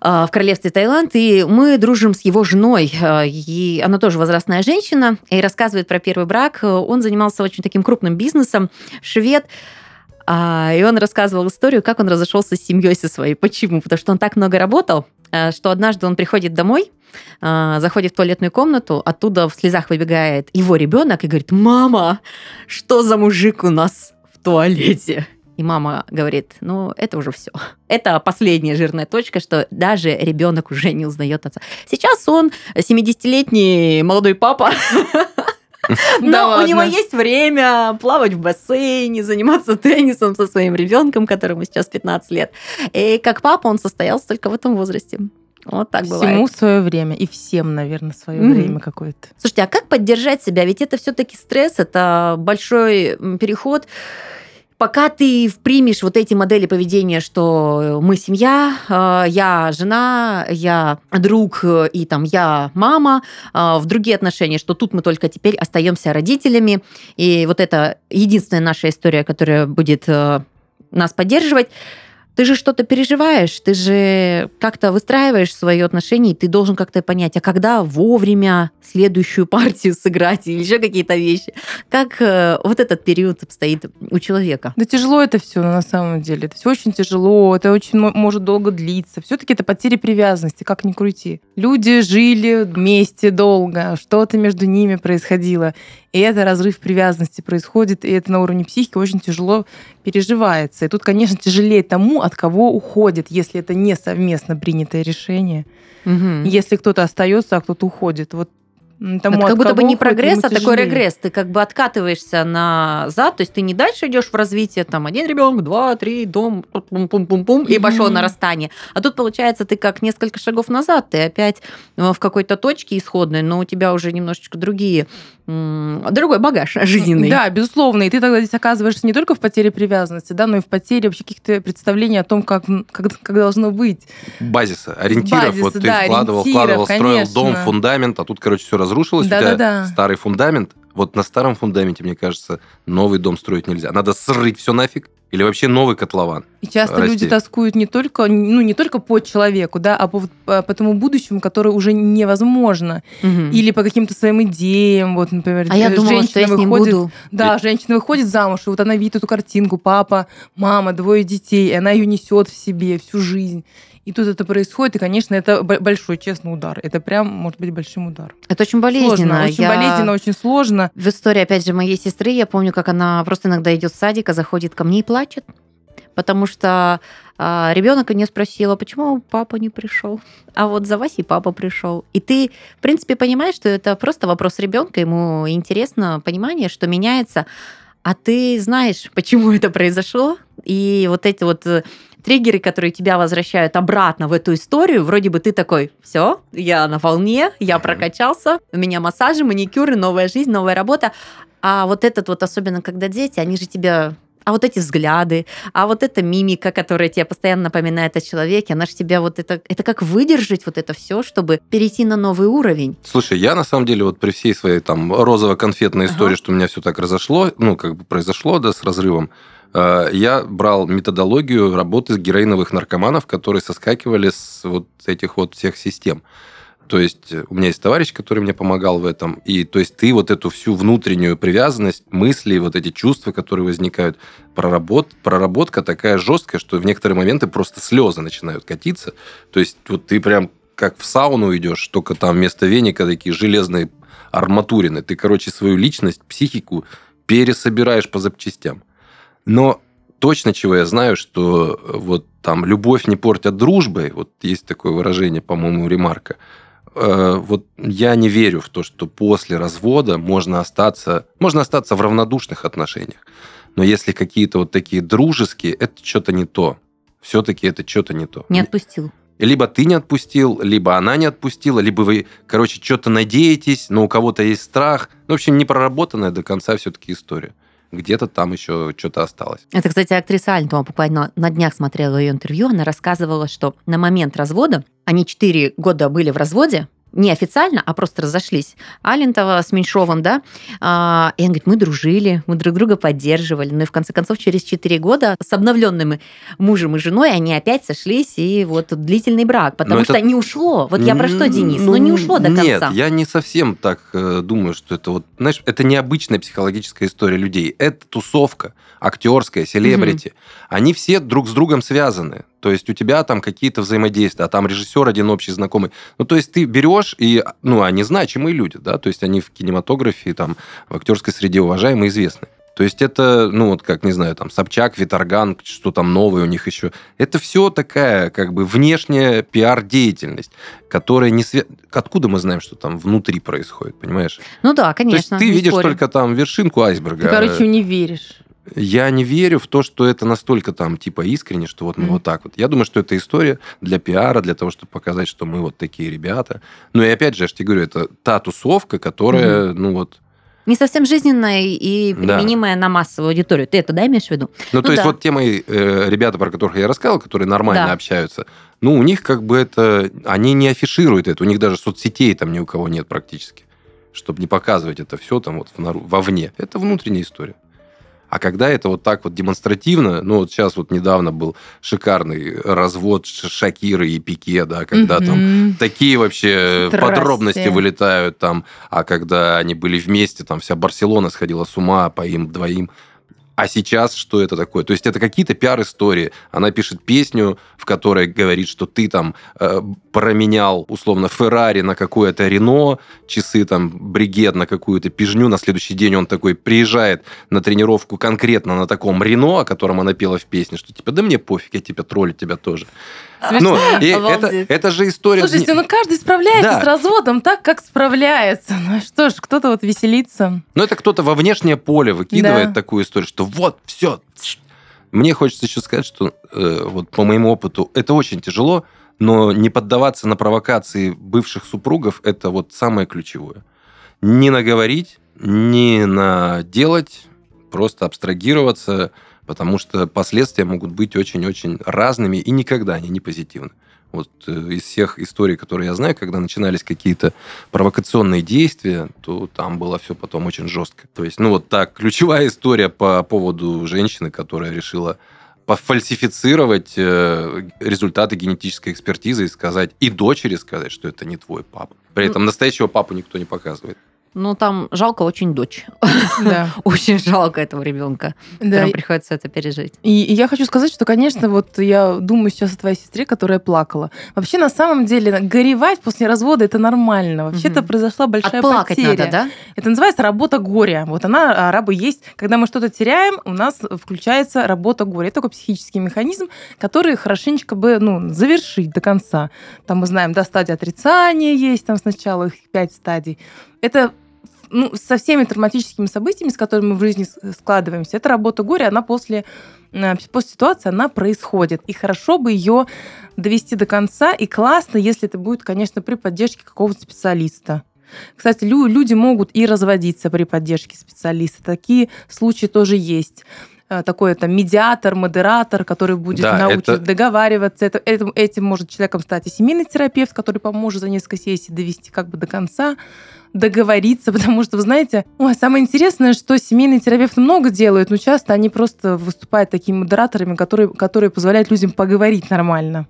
в королевстве Таиланд, и мы дружим с его женой. э, И она тоже возрастная женщина, и рассказывает про первый брак. Э, Он занимался очень таким крупным бизнесом, швед. А, И он рассказывал историю, как он разошелся с семьей со своей. Почему? Потому что он так много работал, э, что однажды он приходит домой, э, заходит в туалетную комнату, оттуда в слезах выбегает его ребенок и говорит, мама, что за мужик у нас в туалете? И мама говорит, ну, это уже все. Это последняя жирная точка, что даже ребенок уже не узнает отца. Сейчас он 70-летний молодой папа, но Да у ладно. него есть время плавать в бассейне, заниматься теннисом со своим ребенком, которому сейчас 15 лет. И как папа он состоялся только в этом возрасте. Вот так бывает. Всему свое время. И всем, наверное, свое время какое-то. Слушайте, а как поддержать себя? Ведь это все-таки стресс, это большой переход. Пока ты примешь вот эти модели поведения, что мы семья, э, я жена, я друг и там я мама, э, в другие отношения, что тут мы только теперь остаемся родителями, и вот это единственная наша история, которая будет э, нас поддерживать, ты же что-то переживаешь, ты же как-то выстраиваешь свои отношения, и ты должен как-то понять, а когда вовремя следующую партию сыграть или еще какие-то вещи. Как э, вот этот период обстоит у человека? Да тяжело это все на самом деле. Это все очень тяжело, это очень может долго длиться. Все-таки это потеря привязанности, как ни крути. Люди жили вместе долго, что-то между ними происходило. И это разрыв привязанности происходит, и это на уровне психики очень тяжело переживается. И тут, конечно, тяжелее тому, от кого уходит, если это не совместно принятое решение. Угу. Если кто-то остается, а кто-то уходит. Вот Тому, это как будто бы не прогресс, а такой регресс. Ты как бы откатываешься назад, то есть ты не дальше идешь в развитие, там, один ребенок, два, три, дом, пум-пум-пум-пум, и пошло нарастание. А тут, получается, ты как несколько шагов назад, ты опять э, в какой-то точке исходной, но у тебя уже немножечко другие другой багаж жизненный. Да, безусловно. И ты тогда здесь оказываешься не только в потере привязанности, да, но и в потере вообще каких-то представлений о том, как, как, как должно быть. Базиса, ориентиров. Базиса, вот ты да, вкладывал, вкладывал, строил дом, фундамент, а тут, короче, все разрушилось. Да, у тебя да, да. старый фундамент. Вот на старом фундаменте, мне кажется, новый дом строить нельзя. Надо срыть все нафиг, или вообще новый котлован. И часто расти. люди тоскуют не только, ну, не только по человеку, да, а по, по, тому будущему, которое уже невозможно. Угу. Или по каким-то своим идеям. Вот, например, а я думала, женщина что я выходит, буду. Да, Ведь... женщина выходит замуж, и вот она видит эту картинку, папа, мама, двое детей, и она ее несет в себе всю жизнь. И тут это происходит, и, конечно, это большой, честный удар. Это прям, может быть, большим ударом. Это очень болезненно. Сложно, очень я... болезненно, очень сложно. В истории, опять же, моей сестры, я помню, как она просто иногда идет в садик, а заходит ко мне и плачет, потому что а, ребенок у нее спросила, почему папа не пришел, а вот за Васей папа пришел. И ты, в принципе, понимаешь, что это просто вопрос ребенка, ему интересно понимание, что меняется, а ты знаешь, почему это произошло, и вот эти вот э, триггеры, которые тебя возвращают обратно в эту историю, вроде бы ты такой, все, я на волне, я прокачался, у меня массажи, маникюры, новая жизнь, новая работа. А вот этот вот, особенно когда дети, они же тебя а вот эти взгляды, а вот эта мимика, которая тебе постоянно напоминает о человеке, она же тебя вот это, это как выдержать вот это все, чтобы перейти на новый уровень. Слушай, я на самом деле вот при всей своей там розово-конфетной истории, ага. что у меня все так разошло, ну, как бы произошло, да, с разрывом, я брал методологию работы с героиновых наркоманов, которые соскакивали с вот этих вот всех систем. То есть у меня есть товарищ, который мне помогал в этом. И то есть ты вот эту всю внутреннюю привязанность, мысли, вот эти чувства, которые возникают, проработ, проработка такая жесткая, что в некоторые моменты просто слезы начинают катиться. То есть вот ты прям как в сауну идешь, только там вместо веника такие железные арматурины. Ты, короче, свою личность, психику пересобираешь по запчастям. Но точно чего я знаю, что э, вот там любовь не портят дружбой, вот есть такое выражение, по-моему, ремарка. Э, вот я не верю в то, что после развода можно остаться, можно остаться в равнодушных отношениях. Но если какие-то вот такие дружеские, это что-то не то. Все-таки это что-то не то. Не отпустил. Либо ты не отпустил, либо она не отпустила, либо вы, короче, что-то надеетесь, но у кого-то есть страх. Ну, в общем, не проработанная до конца все-таки история где-то там еще что-то осталось. Это, кстати, актриса Альтова буквально на днях смотрела ее интервью, она рассказывала, что на момент развода, они четыре года были в разводе, не официально, а просто разошлись. Алентова с Меньшовым, да, а, и он говорит, мы дружили, мы друг друга поддерживали. Ну и в конце концов, через 4 года с обновленными мужем и женой они опять сошлись, и вот длительный брак, потому Но что это... не ушло. Вот я про что, Денис? Ну, не ушло до конца. Нет, я не совсем так э, думаю, что это вот, знаешь, это необычная психологическая история людей. Это тусовка актерская, селебрити. Угу. Они все друг с другом связаны. То есть у тебя там какие-то взаимодействия, а там режиссер один общий знакомый. Ну, то есть ты берешь, и, ну, они значимые люди, да, то есть они в кинематографе, там, в актерской среде уважаемые, известны. То есть это, ну, вот как, не знаю, там, Собчак, Виторган, что там новое у них еще. Это все такая, как бы, внешняя пиар-деятельность, которая не свя... Откуда мы знаем, что там внутри происходит, понимаешь? Ну да, конечно. То есть ты видишь спорю. только там вершинку айсберга. Ты, короче, не веришь. Я не верю в то, что это настолько там типа искренне, что вот мы mm-hmm. вот так вот. Я думаю, что это история для пиара, для того, чтобы показать, что мы вот такие ребята. Ну и опять же, я же тебе говорю, это та тусовка, которая, mm-hmm. ну вот... не совсем жизненная и Да. применимая на массовую аудиторию. Ты это, да, имеешь в виду? Ну, то Ну есть да. вот те мои э, ребята, про которых я рассказывал, которые нормально Да. общаются, ну, у них как бы это... Они не афишируют это, у них даже соцсетей там ни у кого нет практически, чтобы не показывать это все там вот вовне. Это внутренняя история. А когда это вот так вот демонстративно, ну, вот сейчас вот недавно был шикарный развод Шакиры и Пике, да, когда там Мгм. такие вообще Страсти. подробности вылетают там, а когда они были вместе, там вся Барселона сходила с ума по им двоим. А сейчас что это такое? То есть это какие-то пиар-истории. Она пишет песню, в которой говорит, что ты там э, променял условно Феррари на какое-то Рено, часы там бригет на какую-то пижню. На следующий день он такой приезжает на тренировку конкретно на таком Рено, о котором она пела в песне, что типа, да мне пофиг, я тебя троллю, тебя тоже. Ну, и это, это же история... Слушайте, ну каждый справляется Да. с разводом так, как справляется. Ну что ж, кто-то вот веселится. Ну, это кто-то во внешнее поле выкидывает Да. такую историю, что вот, все. Мне хочется еще сказать, что э, вот по моему опыту это очень тяжело, но не поддаваться на провокации бывших супругов – это вот самое ключевое. Не наговорить, не наделать, просто абстрагироваться, потому что последствия могут быть очень-очень разными и никогда они не позитивны. Вот э, из всех историй, которые я знаю, когда начинались какие-то провокационные действия, то там было все потом очень жестко. То есть, ну вот так, ключевая история по поводу женщины, которая решила пофальсифицировать э, результаты генетической экспертизы и сказать, и дочери сказать, что это не твой папа. При этом настоящего папу никто не показывает. Ну, там жалко очень дочь. Да. Очень жалко этого ребенка, Да. которому приходится это пережить. И, и я хочу сказать, что, конечно, вот я думаю сейчас о твоей сестре, которая плакала. Вообще, на самом деле, горевать после развода это нормально. Вообще-то произошла большая Отплакать потеря. надо, да? Это называется работа горя. Вот она, арабы есть. Когда мы что-то теряем, у нас включается работа горя. Это такой психический механизм, который хорошенечко бы ну, завершить до конца. Там мы знаем, да, стадия отрицания есть, там сначала их пять стадий. Это ну, со всеми травматическими событиями, с которыми мы в жизни с- складываемся, это работа горя, она после, э, после ситуации, она происходит. И хорошо бы ее довести до конца, и классно, если это будет, конечно, при поддержке какого-то специалиста. Кстати, лю- люди могут и разводиться при поддержке специалиста. Такие случаи тоже есть. Э, Такой это медиатор, модератор, который будет Да, научить это- договариваться. Это, этим, этим может человеком стать и семейный терапевт, который поможет за несколько сессий довести как бы до конца, договориться, потому что, вы знаете, ой, самое интересное, что семейные терапевты много делают, но часто они просто выступают такими модераторами, которые, которые позволяют людям поговорить нормально.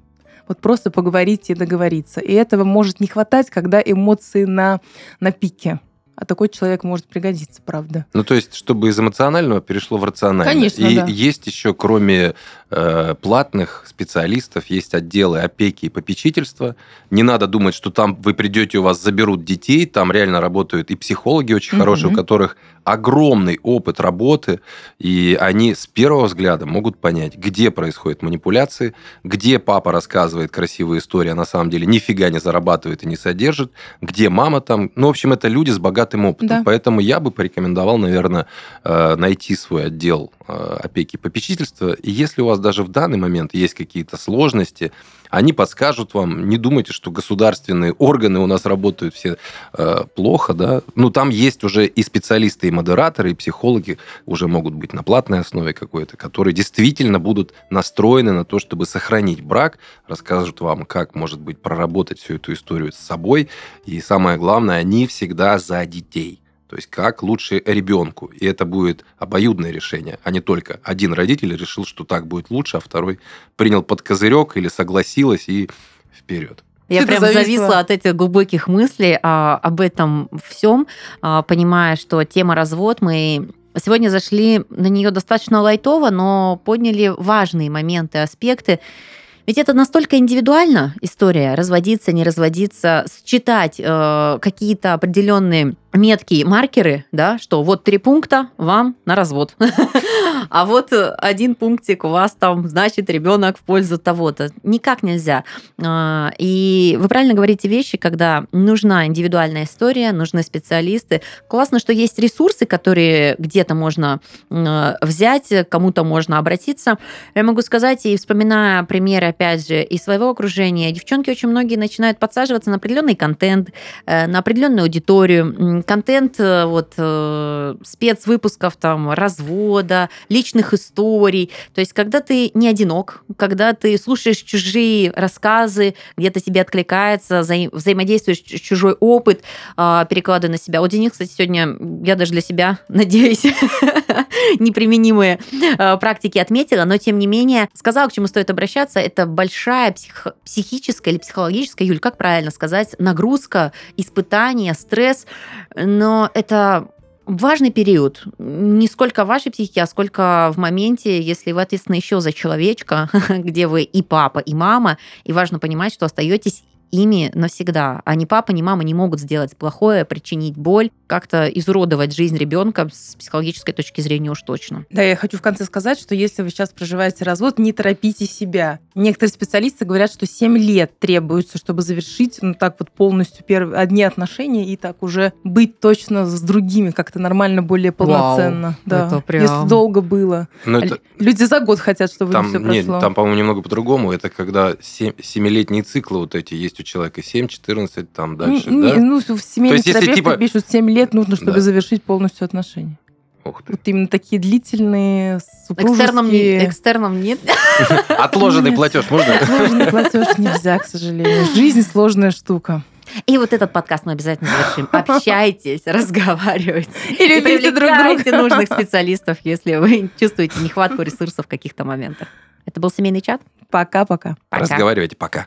Вот просто поговорить и договориться. И этого может не хватать, когда эмоции на, на пике. А такой человек может пригодиться, правда. Ну, то есть, чтобы из эмоционального перешло в рациональное. Конечно, И да. есть еще, кроме э, платных специалистов, есть отделы опеки и попечительства. Не надо думать, что там вы придете, у вас заберут детей. Там реально работают и психологи очень Мгм. хорошие, у которых огромный опыт работы, и они с первого взгляда могут понять, где происходят манипуляции, где папа рассказывает красивые истории, а на самом деле нифига не зарабатывает и не содержит, где мама там. Ну, в общем, это люди с богатым опытом. Да. Поэтому я бы порекомендовал, наверное, э, найти свой отдел э, опеки и попечительства. И если у вас даже в данный момент есть какие-то сложности, они подскажут вам. Не думайте, что государственные органы у нас работают все э, плохо, да. Ну, там есть уже и специалисты, и модераторы, и психологи уже могут быть на платной основе какой-то, которые действительно будут настроены на то, чтобы сохранить брак, расскажут вам, как, может быть, проработать всю эту историю с собой. И самое главное, они всегда за детей. То есть как лучше ребенку. И это будет обоюдное решение, а не только один родитель решил, что так будет лучше, а второй принял под козырек или согласилась и вперед. Я прям зависло. зависла от этих глубоких мыслей а, об этом всем, а, понимая, что тема развод мы сегодня зашли на нее достаточно лайтово, но подняли важные моменты, аспекты. Ведь это настолько индивидуально история, разводиться, не разводиться, считать э, какие-то определенные метки, маркеры, да, что вот три пункта вам на развод. а вот один пунктик у вас там, значит, ребенок в пользу того-то. Никак нельзя. А, и вы правильно говорите вещи, когда нужна индивидуальная история, нужны специалисты. Классно, что есть ресурсы, которые где-то можно взять, кому-то можно обратиться. Я могу сказать, и вспоминая примеры, опять же, из своего окружения, девчонки очень многие начинают подсаживаться на определенный контент, э, на определенную аудиторию. Контент э, вот э, спецвыпусков там развода, личных историй. То есть, когда ты не одинок, когда ты слушаешь чужие рассказы, где-то тебе откликается, вза- взаимодействуешь чужой опыт, а, перекладывая на себя. Вот Денис, кстати, сегодня я даже для себя, надеюсь, неприменимые практики отметила, но тем не менее сказала, к чему стоит обращаться. Это большая псих... психическая или психологическая, Юль, как правильно сказать, нагрузка, испытание, стресс. Но это важный период. Не сколько вашей психике, а сколько в моменте, если вы ответственны еще за человечка, где вы и папа, и мама, и важно понимать, что остаетесь ими навсегда. А ни папа, ни мама не могут сделать плохое, причинить боль, как-то изуродовать жизнь ребенка с психологической точки зрения уж точно. Да, я хочу в конце сказать, что если вы сейчас проживаете развод, не торопите себя. Некоторые специалисты говорят, что 7 лет требуется, чтобы завершить ну, так вот полностью первые, одни отношения и так уже быть точно с другими как-то нормально, более полноценно. Вау, да. это прям... Если долго было. Но это... Люди за год хотят, чтобы там, все прошло. Нет, там, по-моему, немного по-другому. Это когда 7, 7-летние циклы вот эти есть у человека 7, 14, там дальше, не, да? Ну, в семейной То есть, если, типа... пишут 7 лет нужно, чтобы да. завершить полностью отношения. Ух ты. Вот именно такие длительные, Экстерном, экстерном нет. Отложенный платеж можно? Отложенный платеж нельзя, к сожалению. Жизнь сложная штука. И вот этот подкаст мы обязательно завершим. Общайтесь, разговаривайте. И любите друг друга. нужных специалистов, если вы чувствуете нехватку ресурсов в каких-то моментах. Это был семейный чат. Пока-пока. Разговаривайте, пока.